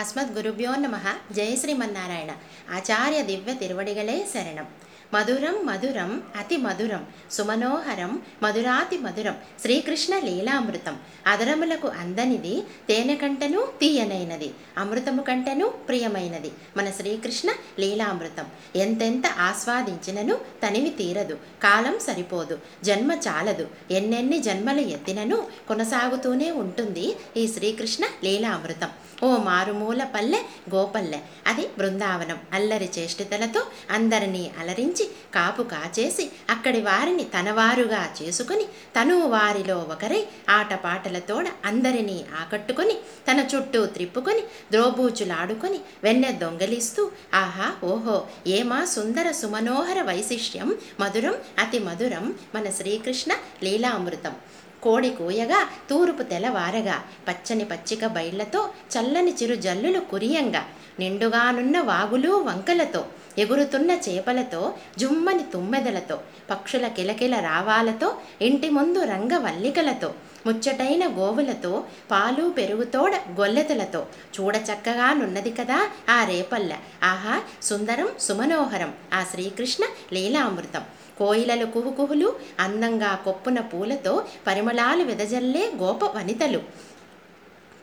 అస్మద్గురుభ్యో నమ. జయ శ్రీమన్నారాయణ. ఆచార్య దివ్య తిరువడిగలే శరణం. మధురం మధురం అతి మధురం సుమనోహరం మధురాతి మధురం శ్రీకృష్ణ లీలామృతం. అదరములకు అందనిది తేనె కంటను తీయనైనది అమృతము కంటను ప్రియమైనది మన శ్రీకృష్ణ లీలామృతం. ఎంతెంత ఆస్వాదించినను తనివి తీరదు కాలం సరిపోదు జన్మ చాలదు ఎన్నెన్ని జన్మలు ఎత్తినను కొనసాగుతూనే ఉంటుంది ఈ శ్రీకృష్ణ లీలామృతం. ఓ మారుమూల పల్లె గోపల్లె అది బృందావనం. అల్లరి చేష్టితలతో అందరినీ అలరించి కాపు కాచేసి అక్కడి వారిని తనవారుగా చేసుకుని తను వారిలో ఒకరై ఆటపాటలతోడ అందరినీ ఆకట్టుకొని తన చుట్టూ త్రిప్పుకొని ద్రోబూచులాడుకొని వెన్నె దొంగలిస్తూ ఆహా ఓహో ఏమా సుందర సుమనోహర వైశిష్యం మధురం అతి మధురం మన శ్రీకృష్ణ లీలామృతం. కోడి కూయగా తూర్పు తెలవారగా పచ్చని పచ్చిక బయళ్ళతో చల్లని చిరు జల్లులు కురియంగా నిండుగానున్న వాగులు వంకలతో ఎగురుతున్న చేపలతో జుమ్మని తుమ్మెదలతో పక్షుల కిలకిల రావాలతో ఇంటి ముందు రంగవల్లికలతో ముచ్చటైన గోవులతో పాలు పెరుగుతోడ గొల్లెతలతో. చూడచక్కగానున్నది కదా ఆ రేపల్ల. ఆహా సుందరం సుమనోహరం. ఆ శ్రీకృష్ణ లీలామృతం. కోయిలలు కుహుకుహులు అందంగా కొప్పున పూలతో పరిమళాలు వెదజల్లే గోప వనితలు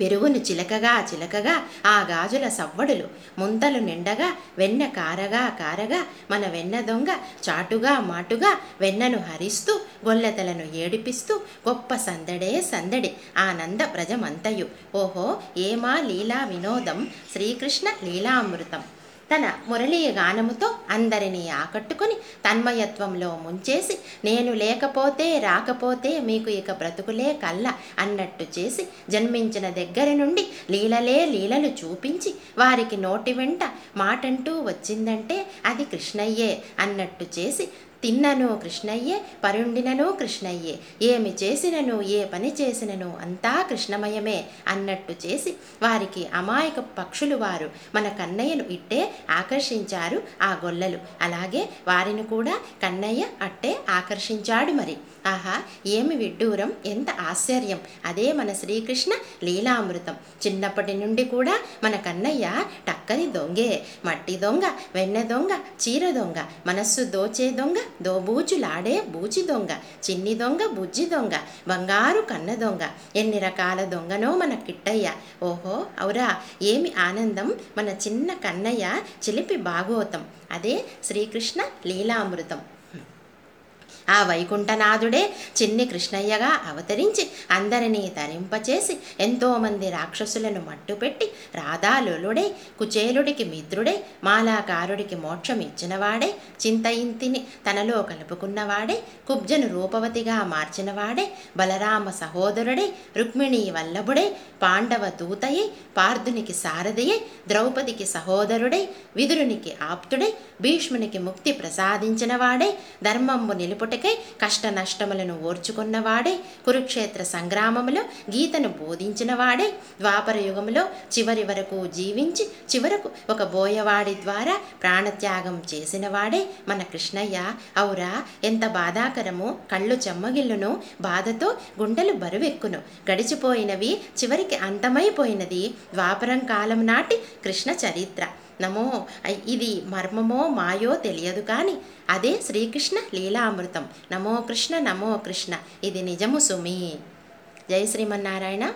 పెరుగును చిలకగా చిలకగా ఆ గాజుల సవ్వడులు. ముంతలు నిండగా వెన్న కారగా కారగా మన వెన్న దొంగ చాటుగా మాటుగా వెన్నను హరిస్తూ గొల్లెతలను ఏడిపిస్తూ గొప్ప సందడే సందడి ఆనంద ప్రజమంతయు. ఓహో ఏమా లీలా వినోదం? శ్రీకృష్ణ లీలామృతం. తన మురళీ గానముతో అందరినీ ఆకట్టుకుని తన్మయత్వంలో ముంచేసి నేను లేకపోతే రాకపోతే మీకు ఇక బ్రతుకులే కల్ల అన్నట్టు చేసి జన్మించిన దగ్గర నుండి లీలలే లీలలు చూపించి వారికి నోటి వెంట మాటంటూ వచ్చిందంటే అది కృష్ణయ్యే అన్నట్టు చేసి తిన్నను కృష్ణయ్యే పరుండినను కృష్ణయ్యే ఏమి చేసినను ఏ పని చేసినను అంతా కృష్ణమయమే అన్నట్టు చేసి వారికి అమాయక పక్షులు వారు. మన కన్నయ్యను ఇట్టే ఆకర్షించారు ఆ గొల్లలు. అలాగే వారిని కూడా కన్నయ్య అట్టే ఆకర్షించాడు మరి. ఆహా ఏమి విడ్డూరం ఎంత ఆశ్చర్యం. అదే మన శ్రీకృష్ణ లీలామృతం. చిన్నప్పటి నుండి కూడా మన కన్నయ్య టక్కని దొంగే. మట్టి దొంగ వెన్న దొంగ చీర దొంగ. మనస్సు దోచే దొంగ దోబూచులాడే బూచి దొంగ. చిన్ని దొంగ బుజ్జి దొంగ. బంగారు కన్న దొంగ. ఎన్ని రకాల దొంగనో మన కిట్టయ్య. ఓహో అవురా ఏమి ఆనందం మన చిన్న కన్నయ్య చిలిపి భాగోతం. అదే శ్రీకృష్ణ లీలామృతం. ఆ వైకుంఠనాథుడే చిన్ని కృష్ణయ్యగా అవతరించి అందరినీ తరింపచేసి ఎంతోమంది రాక్షసులను మట్టుపెట్టి రాధాలులుడై కుచేలుడికి మిత్రుడై మాలాకారుడికి మోక్షం ఇచ్చినవాడే చింతయింతిని తనలో కలుపుకున్నవాడే కుబ్జను రూపవతిగా మార్చినవాడే బలరామ సహోదరుడే రుక్మిణి వల్లభుడే పాండవ దూతయే పార్థునికి సారథియే ద్రౌపదికి సహోదరుడై విదురునికి ఆప్తుడై భీష్మునికి ముక్తి ప్రసాదించినవాడే ధర్మంబు నిలుపుటకై కష్ట నష్టములను ఓర్చుకున్నవాడే కురుక్షేత్ర సంగ్రామములో గీతను బోధించినవాడే ద్వాపర యుగములో చివరి వరకు జీవించి చివరకు ఒక బోయవాడి ద్వారా ప్రాణత్యాగం చేసినవాడే మన కృష్ణయ్య. ఔరా ఎంత బాధాకరము. కళ్ళు చెమ్మగిల్లును. బాధతో గుండెలు బరువెక్కును. గడిచిపోయినవి చివరికి అంతమైపోయినది. ద్వాపరం కాలం నాటి కృష్ణ చరిత్ర. నమో. ఇది మర్మమో మాయో తెలియదు కానీ అదే శ్రీకృష్ణ లీలామృతం. నమో కృష్ణ నమో కృష్ణ. ఇది నిజము సుమి. జై శ్రీమన్నారాయణ.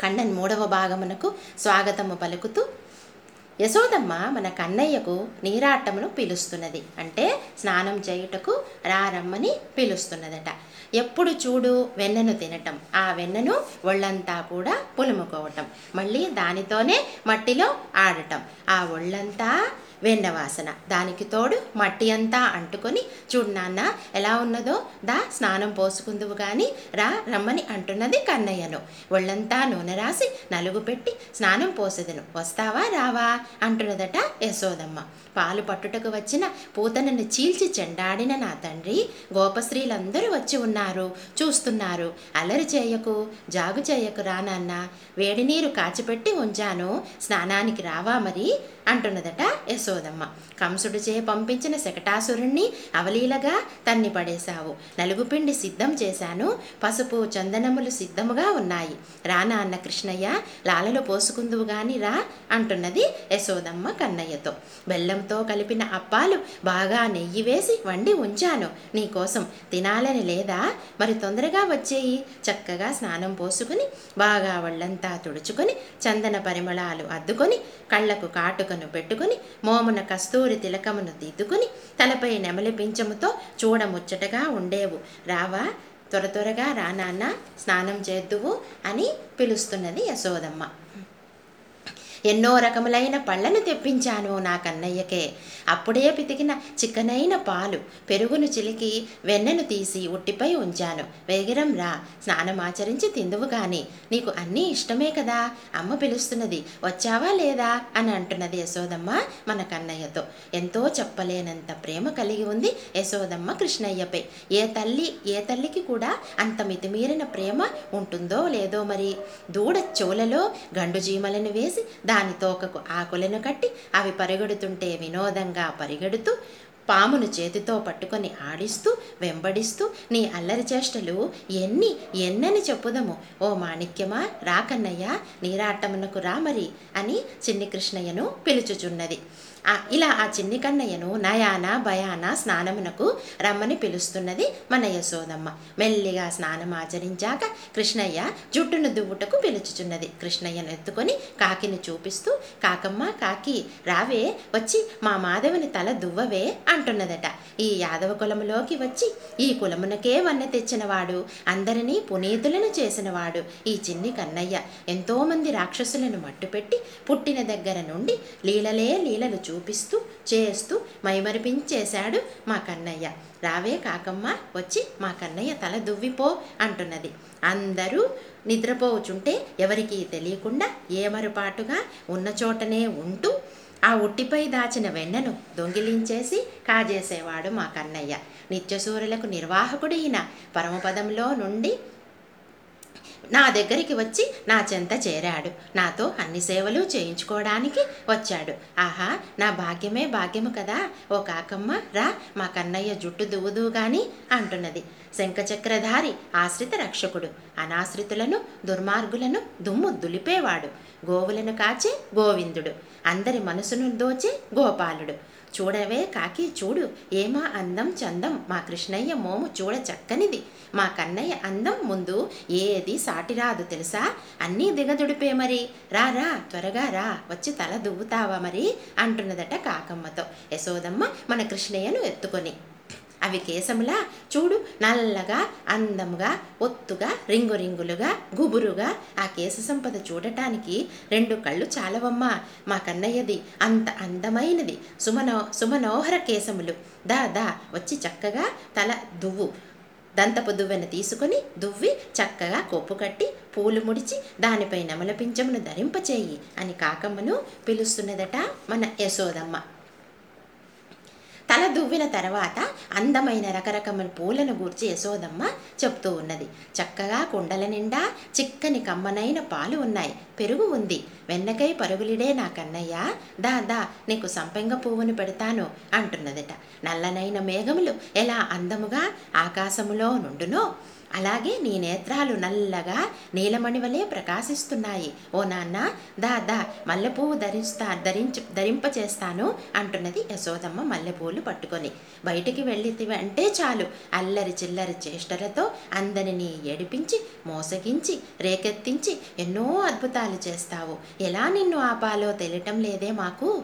ఖండన్ మూడవ భాగమునకు స్వాగతము పలుకుతూ యశోదమ్మ మన కన్నయ్యకు నీరాటమును పిలుస్తున్నది. అంటే స్నానం చేయుటకు రారమ్మని పిలుస్తున్నదట. ఎప్పుడు చూడు వెన్నను తినటం. ఆ వెన్నను ఒళ్ళంతా కూడా పులుముకోవటం. మళ్ళీ దానితోనే మట్టిలో ఆడటం. ఆ ఒళ్ళంతా వెన్న వాసన. దానికి తోడు మట్టి అంతా అంటుకొని చూడు నాన్న ఎలా ఉన్నదో? దా స్నానం పోసుకుందువు కానీ రా రమ్మని అంటున్నది కన్నయ్యను. ఒళ్ళంతా నూనె రాసి నలుగు పెట్టి స్నానం పోసేదను. వస్తావా రావా? అంటున్నదట యశోదమ్మ. పాలు పట్టుటకు వచ్చిన పూతనను చీల్చి చెండాడిన నా తండ్రి గోపశ్రీలందరూ వచ్చి ఉన్నారు చూస్తున్నారు. అల్లరి చేయకు జాగు చేయకు రానాన్న వేడి నీరు కాచిపెట్టి ఉంచాను. స్నానానికి రావా మరి? అంటున్నదట యశోదమ్మ. కంసుడు చే పంపించిన శకటాసురుణ్ణి అవలీలగా తన్ని పడేశావు. నలుగుపిండి సిద్ధం చేశాను. పసుపు చందనములు సిద్ధముగా ఉన్నాయి. రానా అన్న కృష్ణయ్య లాలలో పోసుకుందువు గాని రా అంటున్నది యశోదమ్మ కన్నయ్యతో. బెల్లంతో కలిపిన అప్పాలు బాగా నెయ్యి వేసి వండి ఉంచాను. నీకోసం తినాలని లేదా? మరి తొందరగా వచ్చేయి. చక్కగా స్నానం పోసుకుని బాగా వళ్ళంతా తుడుచుకొని చందన పరిమళాలు అద్దుకొని కళ్ళకు కాటుకను పెట్టుకుని మోమున కస్తూరి తిలకమును దిద్దుకుని తలపై నెమలి పింఛముతో చూడముచ్చటగా ఉండేవు. రావా త్వర త్వరగా రా నాన్న స్నానం చేద్దువు అని పిలుస్తున్నది యశోదమ్మ. ఎన్నో రకములైన పళ్ళను తెప్పించాను నా కన్నయ్యకే. అప్పుడే పితికిన చిక్కనైన పాలు పెరుగును చిలికి వెన్నెను తీసి ఉట్టిపై ఉంచాను. వేగిరం రా స్నానమాచరించి తిందువు గాని నీకు అన్నీ ఇష్టమే కదా? అమ్మ పిలుస్తున్నది వచ్చావా లేదా? అని అంటున్నది యశోదమ్మ మన కన్నయ్యతో. ఎంతో చెప్పలేనంత ప్రేమ కలిగి ఉంది యశోదమ్మ కృష్ణయ్యపై. ఏ తల్లి ఏ తల్లికి కూడా అంత మితిమీరిన ప్రేమ ఉంటుందో లేదో మరి? దూడ చెవులలో గండు జీమలను వేసి దాని తోకకు ఆకులను కట్టి అవి పరిగెడుతుంటే వినోదంగా పరిగెడుతూ పామును చేతితో పట్టుకొని ఆడిస్తూ వెంబడిస్తూ నీ అల్లరి చేష్టలు ఎన్ని ఎన్నని చెప్పుదము. ఓ మాణిక్యమా రాకన్నయ్య నీరాటమునకు రా మరి అని చిన్ని కృష్ణయ్యను పిలుచుచున్నది. ఇలా ఆ చిన్ని కన్నయ్యను నయాన భయాన స్నానమునకు రమ్మని పిలుస్తున్నది మన యశోదమ్మ. మెల్లిగా స్నానం ఆచరించాక కృష్ణయ్య జుట్టును దువ్వుటకు పిలుచుచున్నది. కృష్ణయ్యను ఎత్తుకొని కాకిని చూపిస్తూ కాకమ్మ కాకి రావే వచ్చి మా మాధవుని తల దువ్వవే అంటున్నదట. ఈ యాదవ కులములోకి వచ్చి ఈ కులమునకే వన్నె తెచ్చినవాడు అందరినీ పునీతులను చేసినవాడు ఈ చిన్ని కన్నయ్య. ఎంతోమంది రాక్షసులను మట్టుపెట్టి పుట్టిన దగ్గర నుండి లీలలే లీలలు చూపిస్తూ చేస్తూ మైమరిపించేశాడు మా కన్నయ్య. రావే కాకమ్మ వచ్చి మా కన్నయ్య తల దువ్విపో అంటున్నది. అందరూ నిద్రపోవుచుంటే ఎవరికీ తెలియకుండా ఏమరుపాటుగా ఉన్న చోటనే ఉంటూ ఆ ఉట్టిపై దాచిన వెన్నను దొంగిలించేసి కాజేసేవాడు మా కన్నయ్య. నిత్యసూరులకు నిర్వాహకుడైన పరమపదంలో నుండి నా దగ్గరికి వచ్చి నా చెంత చేరాడు. నాతో అన్ని సేవలు చేయించుకోవడానికి వచ్చాడు. ఆహా నా భాగ్యమే భాగ్యము కదా. ఓ కాకమ్మ రా మా కన్నయ్య జుట్టు దువ్వుదు గాని అంటున్నది. శంఖచక్రధారి ఆశ్రిత రక్షకుడు. అనాశ్రితులను దుర్మార్గులను దుమ్ము దులిపేవాడు. గోవులను కాచే గోవిందుడు. అందరి మనసును దోచే గోపాలుడు. చూడవే కాకి చూడు. ఏమా అందం చందం? మా కృష్ణయ్య మోము చూడ చక్కనిది. మా కన్నయ్య అందం ముందు ఏది సాటిరాదు తెలుసా? అన్నీ దిగదుడిపే మరి. రా రా త్వరగా రా. వచ్చి తల దువ్వుతావా మరి? అంటున్నదట కాకమ్మతో. యశోదమ్మ మన కృష్ణయ్యను ఎత్తుకొని. అవి కేశములా చూడు నల్లగా అందముగా ఒత్తుగా రింగు రింగులుగా గుబురుగా. ఆ కేశ సంపద చూడటానికి రెండు కళ్ళు చాలవమ్మా. మా కన్నయ్యది అంత అందమైనది. సుమనో సుమనోహర కేశములు. దా దా వచ్చి చక్కగా తల దువ్వు. దంతపు దువ్వెన తీసుకొని దువ్వి చక్కగా కొప్పు కట్టి పూలు ముడిచి దానిపై నమలపించమును ధరింపచేయి అని కాకమ్మను పిలుస్తున్నదట మన యశోదమ్మ. తల దువ్విన తర్వాత అందమైన రకరకమైన పూలను గూర్చి యశోదమ్మ చెప్తూ ఉన్నది. చక్కగా కుండల నిండా చిక్కని కమ్మనైన పాలు ఉన్నాయి. పెరుగు ఉంది. వెన్నకై పరుగులిడే నా కన్నయ్య దా దా నీకు సంపెంగ పువ్వును పెడతాను అంటున్నదట. నల్లనైన మేఘములు ఎలా అందముగా ఆకాశములో నుండునో అలాగే నీ నేత్రాలు నల్లగా నీలమణి వలె ప్రకాశిస్తున్నాయి. ఓ నాన్న దా దా మల్లెపువ్వు ధరిస్తా ధరించు ధరింపచేస్తాను అంటున్నది యశోదమ్మ మల్లెపూలు పట్టుకొని. బయటికి వెళ్ళితివి అంటే చాలు. అల్లరి చిల్లరి చేష్టలతో అందరినీ ఏడిపించి మోసగించి రేకెత్తించి ఎన్నో అద్భుతాలు చేస్తావు. ఎలా నిన్ను ఆపాలో తెలియటం లేదే మాకు.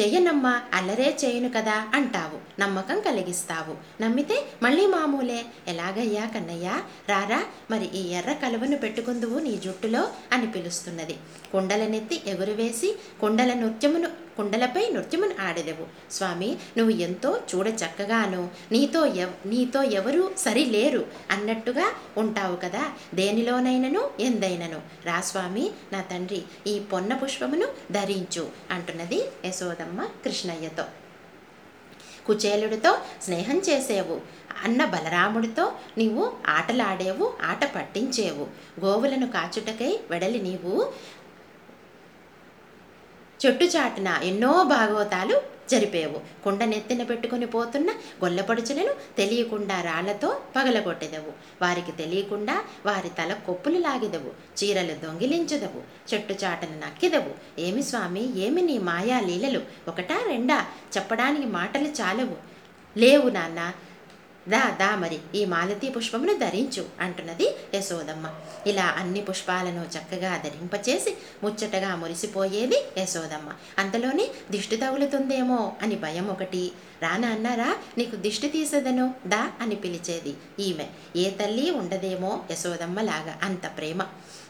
చెయ్యనమ్మా అల్లరే చేయను కదా అంటావు. నమ్మకం కలిగిస్తావు. నమ్మితే మళ్ళీ మామూలే. ఎలాగయ్యా కన్నయ్యా? రారా మరి ఈ ఎర్ర కలువను పెట్టుకుందువు నీ జుట్టులో అని పిలుస్తున్నది. కుండలనెత్తి ఎగురువేసి కుండల నృత్యమును కుండలపై నృత్యమును ఆడెదవు. స్వామి నువ్వు ఎంతో చూడ చక్కగాను నీతో ఎవ్ నీతో ఎవరు సరి లేరు అన్నట్టుగా ఉంటావు కదా. దేనిలోనైనను? ఎందైనను? రా స్వామి నా తండ్రి ఈ పొన్న పుష్పమును ధరించు అంటున్నది యశోదమ్మ కృష్ణయ్యతో. కుచేలుడితో స్నేహం చేసేవు. అన్న బలరాముడితో నీవు ఆటలాడేవు ఆట పట్టించేవు. గోవులను కాచుటకై వెడలి నీవు చెట్టు చాటున ఎన్నో భాగవతాలు జరిపేవు. కుండ నెత్తిన పెట్టుకొని పోతున్న గొల్లపడుచులను తెలియకుండా రాళ్ళతో పగలగొట్టెదవు. వారికి తెలియకుండా వారి తల కొప్పులు లాగెదవు. చీరలు దొంగిలించదవు. చెట్టు చాటను నక్కిదవు. ఏమి స్వామి ఏమి నీ మాయా లీలలు? ఒకటా రెండా? చెప్పడానికి మాటలు చాలవు. లేవు నాన్న. దా దా మరి ఈ మాలతీ పుష్పమును ధరించు అంటున్నది యశోదమ్మ. ఇలా అన్ని పుష్పాలను చక్కగా ధరింపచేసి ముచ్చటగా మురిసిపోయేది యశోదమ్మ. అంతలోనే దిష్టి తగులుతుందేమో అని భయం ఒకటి రానా అన్నారా? నీకు దిష్టి తీసేదను? దా అని పిలిచేది ఈమె. ఏ తల్లి ఉండదేమో యశోదమ్మ లాగా అంత ప్రేమ.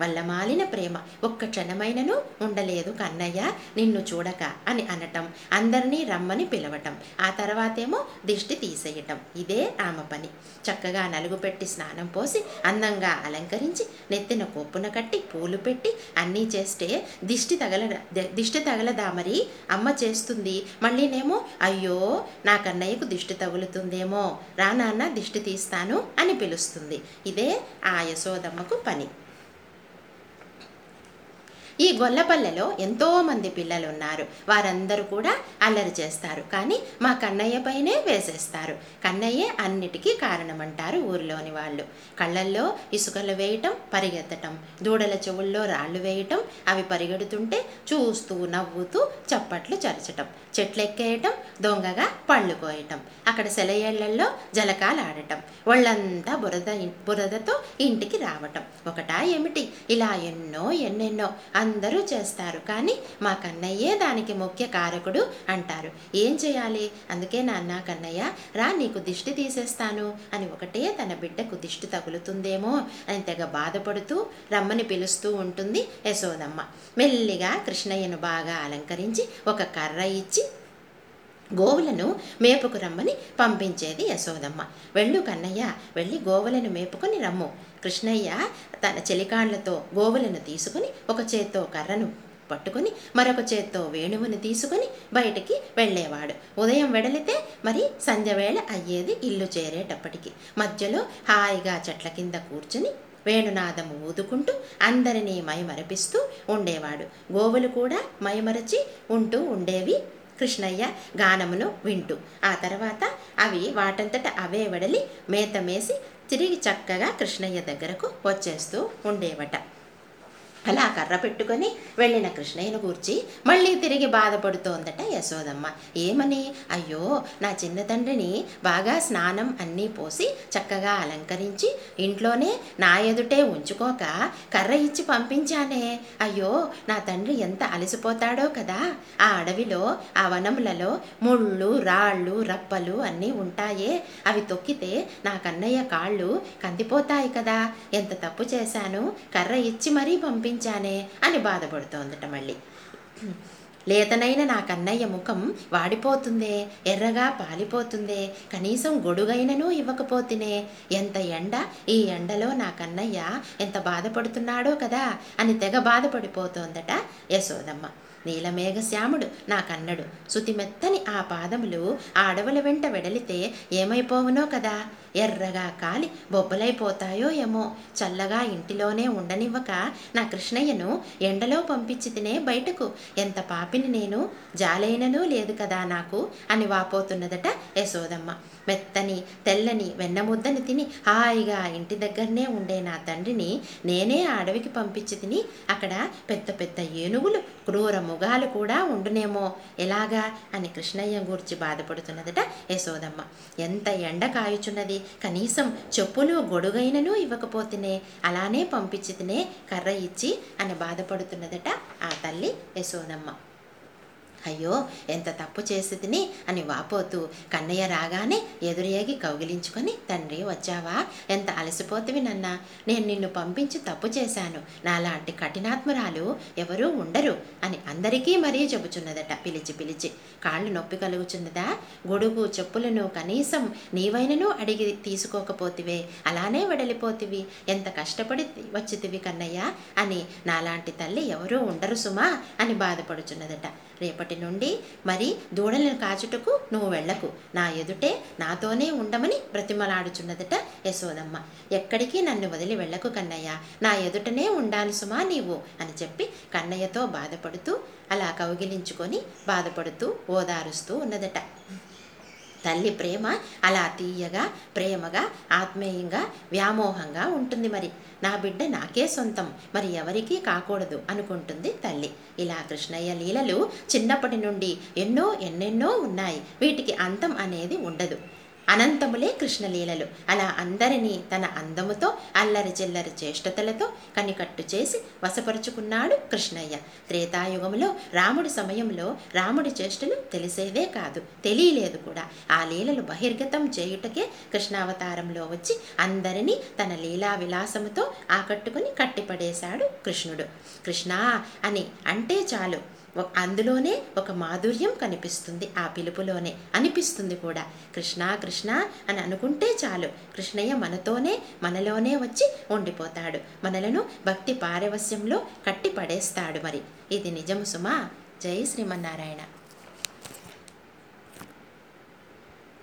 వల్లమాలిన ప్రేమ. ఒక్క క్షణమైనను ఉండలేదు కన్నయ్య. నిన్ను చూడక అని అనటం. అందరినీ రమ్మని పిలవటం. ఆ తర్వాతేమో దిష్టి తీసేయటం. ఇదే ఆమె పని. చక్కగా నలుగు పెట్టి స్నానం పోసి అందంగా అలంకరించి నెత్తిన కొప్పున కట్టి పూలు పెట్టి అన్నీ చేస్తే దిష్టి తగల దిష్టి తగలదా మరి? అమ్మ చేస్తుంది. మళ్ళీనేమో అయ్యో నా కన్నయ్యకు దిష్టి తగులుతుందేమో. రా నాన్న దిష్టి తీస్తాను అని పిలుస్తుంది. ఇదే ఆ యశోదమ్మకు పని. ఈ గొల్లపల్లెలో ఎంతోమంది పిల్లలు ఉన్నారు వారందరూ కూడా అల్లరి చేస్తారు. కానీ మా కన్నయ్య పైనే వేసేస్తారు. కన్నయ్యే అన్నిటికీ కారణమంటారు ఊరిలోని వాళ్ళు. కళ్ళల్లో ఇసుకలు వేయటం పరిగెత్తటం దూడల చెవుల్లో రాళ్ళు వేయటం అవి పరిగెడుతుంటే చూస్తూ నవ్వుతూ చప్పట్లు చరచటం చెట్లెక్కేయటం దొంగగా పళ్ళు కోయటం అక్కడ సెలయేళ్ళలో జలకాలాడటం ఒళ్ళంతా బురద బురదతో ఇంటికి రావటం. ఒకటా ఏమిటి? ఇలా ఎన్నో ఎన్నెన్నో అందరూ చేస్తారు. కానీ మా కన్నయ్యే దానికి ముఖ్య కారకుడు అంటారు. ఏం చేయాలి? అందుకే నాన్న కన్నయ్య రా నీకు దిష్టి తీసేస్తాను. అని ఒకటే తన బిడ్డకు దిష్టి తగులుతుందేమో అని తెగ బాధపడుతూ రమ్మని పిలుస్తూ ఉంటుంది యశోదమ్మ. మెల్లిగా కృష్ణయ్యను బాగా అలంకరించి ఒక కర్ర ఇచ్చి గోవులను మేపుకు రమ్మని పంపించేది యశోదమ్మ. వెళ్ళు కన్నయ్య వెళ్ళి గోవులను మేపుకొని రమ్ము. కృష్ణయ్య తన చెలికాండ్లతో గోవులను తీసుకుని ఒక చేత్తో కర్రను పట్టుకొని మరొక చేత్తో వేణువుని తీసుకుని బయటికి వెళ్ళేవాడు. ఉదయం వెడలితే మరి సంధ్యవేళ అయ్యేది ఇల్లు చేరేటప్పటికి. మధ్యలో హాయిగా చెట్ల కింద కూర్చుని వేణునాదం ఊదుకుంటూ అందరినీ మైమరపిస్తూ ఉండేవాడు. గోవులు కూడా మైమరచి ఉంటూ ఉండేవి కృష్ణయ్య గానమును వింటూ. ఆ తర్వాత అవి వాటంతట అవే వడలి మేత మేసి తిరిగి చక్కగా కృష్ణయ్య దగ్గరకు వచ్చేస్తూ ఉండేవట. అలా కర్ర పెట్టుకొని వెళ్ళిన కృష్ణయ్యను గూర్చి మళ్ళీ తిరిగి బాధపడుతోందట యశోదమ్మ. ఏమని? అయ్యో నా చిన్న తండ్రిని బాగా స్నానం అన్నీ పోసి చక్కగా అలంకరించి ఇంట్లోనే నా ఎదుటే ఉంచుకోక కర్ర ఇచ్చి పంపించానే. అయ్యో నా తండ్రి ఎంత అలసిపోతాడో కదా. ఆ అడవిలో ఆ వనములలో ముళ్ళు రాళ్ళు రప్పలు అన్నీ ఉంటాయే. అవి తొక్కితే నా కన్నయ్య కాళ్ళు కందిపోతాయి కదా. ఎంత తప్పు చేశాను? కర్ర ఇచ్చి మరీ పంపి పంపించానే అని బాధపడుతోందట మళ్ళీ. లేతనైన నా కన్నయ్య ముఖం వాడిపోతుందే ఎర్రగా పాలిపోతుందే కనీసం గొడుగైనను ఇవ్వకపోతినే ఎంత ఎండ ఈ ఎండలో నా కన్నయ్య ఎంత బాధపడుతున్నాడో కదా అని తెగ బాధపడిపోతోందట యశోదమ్మ. నీలమేఘ శ్యాముడు నా కన్నడు శుతిమెత్తని ఆ పాదములు ఆ అడవుల వెంట వెడలితే ఏమైపోవునో కదా? ఎర్రగా కాలి బొబ్బలైపోతాయో ఏమో. చల్లగా ఇంటిలోనే ఉండనివ్వక నా కృష్ణయ్యను ఎండలో పంపించి తినే బయటకు. ఎంత పాపిని నేను. జాలైననూ లేదు కదా నాకు అని వాపోతున్నదట యశోదమ్మ. మెత్తని తెల్లని వెన్నముద్దని తిని హాయిగా ఇంటి దగ్గరనే ఉండే నా తండ్రిని నేనే అడవికి పంపించి తిని అక్కడ పెద్ద పెద్ద ఏనుగులు క్రూర ముగాలు కూడా ఉండునేమో. ఎలాగా అని కృష్ణయ్య గూర్చి బాధపడుతున్నదట యశోదమ్మ. ఎంత ఎండ కాయుచున్నది. కనీసం చెప్పులు గొడుగైనను ఇవ్వకపోతేనే అలానే పంపించితేనే కర్ర ఇచ్చి అని బాధపడుతున్నదట ఆ తల్లి యశోదమ్మ. అయ్యో ఎంత తప్పు చేసేదిని అని వాపోతూ కన్నయ్య రాగానే ఎదురేగి కౌగిలించుకొని తండ్రి వచ్చావా? ఎంత అలసిపోతివి నన్న? నేను నిన్ను పంపించి తప్పు చేశాను. నాలాంటి కఠినాత్మరాలు ఎవరూ ఉండరు అని అందరికీ మరీ చెబుచున్నదట పిలిచి పిలిచి. కాళ్ళు నొప్పి కలుగుచున్నదా? గొడుగు చెప్పులను కనీసం నీవైనను అడిగి తీసుకోకపోతివే. అలానే వెడలిపోతివి. ఎంత కష్టపడి వచ్చితివి కన్నయ్య? అని నాలాంటి తల్లి ఎవరూ ఉండరు సుమా అని బాధపడుచున్నదట. రేపటి నుండి మరి దూడలను కాచుటకు నువ్వు వెళ్ళకు. నా ఎదుటే నాతోనే ఉండమని బ్రతిమలాడుచున్నదట యశోదమ్మ. ఎక్కడికి నన్ను వదిలి వెళ్ళకు కన్నయ్య. నా ఎదుటనే ఉండాలి సుమా నీవు అని చెప్పి కన్నయ్యతో బాధపడుతూ అలా కౌగిలించుకొని బాధపడుతూ ఓదారుస్తూ ఉన్నదట. తల్లి ప్రేమ అలా తీయగా ప్రేమగా ఆత్మీయంగా వ్యామోహంగా ఉంటుంది మరి. నా బిడ్డ నాకే సొంతం మరి ఎవరికీ కాకూడదు అనుకుంటుంది తల్లి. ఇలా కృష్ణయ్య లీలలు చిన్నప్పటి నుండి ఎన్నో ఎన్నెన్నో ఉన్నాయి. వీటికి అంతం అనేది ఉండదు. అనంతములే కృష్ణలీలలు అలా అందరినీ తన అందముతో అల్లరి చిల్లరి చేష్టతలతో కనికట్టు చేసి వశపరుచుకున్నాడు కృష్ణయ్య. త్రేతాయుగంలో రాముడి సమయంలో రాముడి చేష్టలు తెలిసేదే కాదు తెలియలేదు కూడా. ఆ లీలలు బహిర్గతం చేయుటకే కృష్ణావతారంలో వచ్చి అందరినీ తన లీలా విలాసముతో ఆకట్టుకుని కట్టిపడేశాడు కృష్ణుడు. కృష్ణ అని అంటే చాలు. అందులోనే ఒక మాధుర్యం కనిపిస్తుంది ఆ పిలుపులోనే అనిపిస్తుంది కూడా. కృష్ణ కృష్ణ అని అనుకుంటే చాలు. కృష్ణయ్య మనతోనే మనలోనే వచ్చి ఉండిపోతాడు. మనలను భక్తి పారవస్యంలో కట్టి పడేస్తాడు మరి. ఇది నిజము సుమా? జై శ్రీమన్నారాయణ.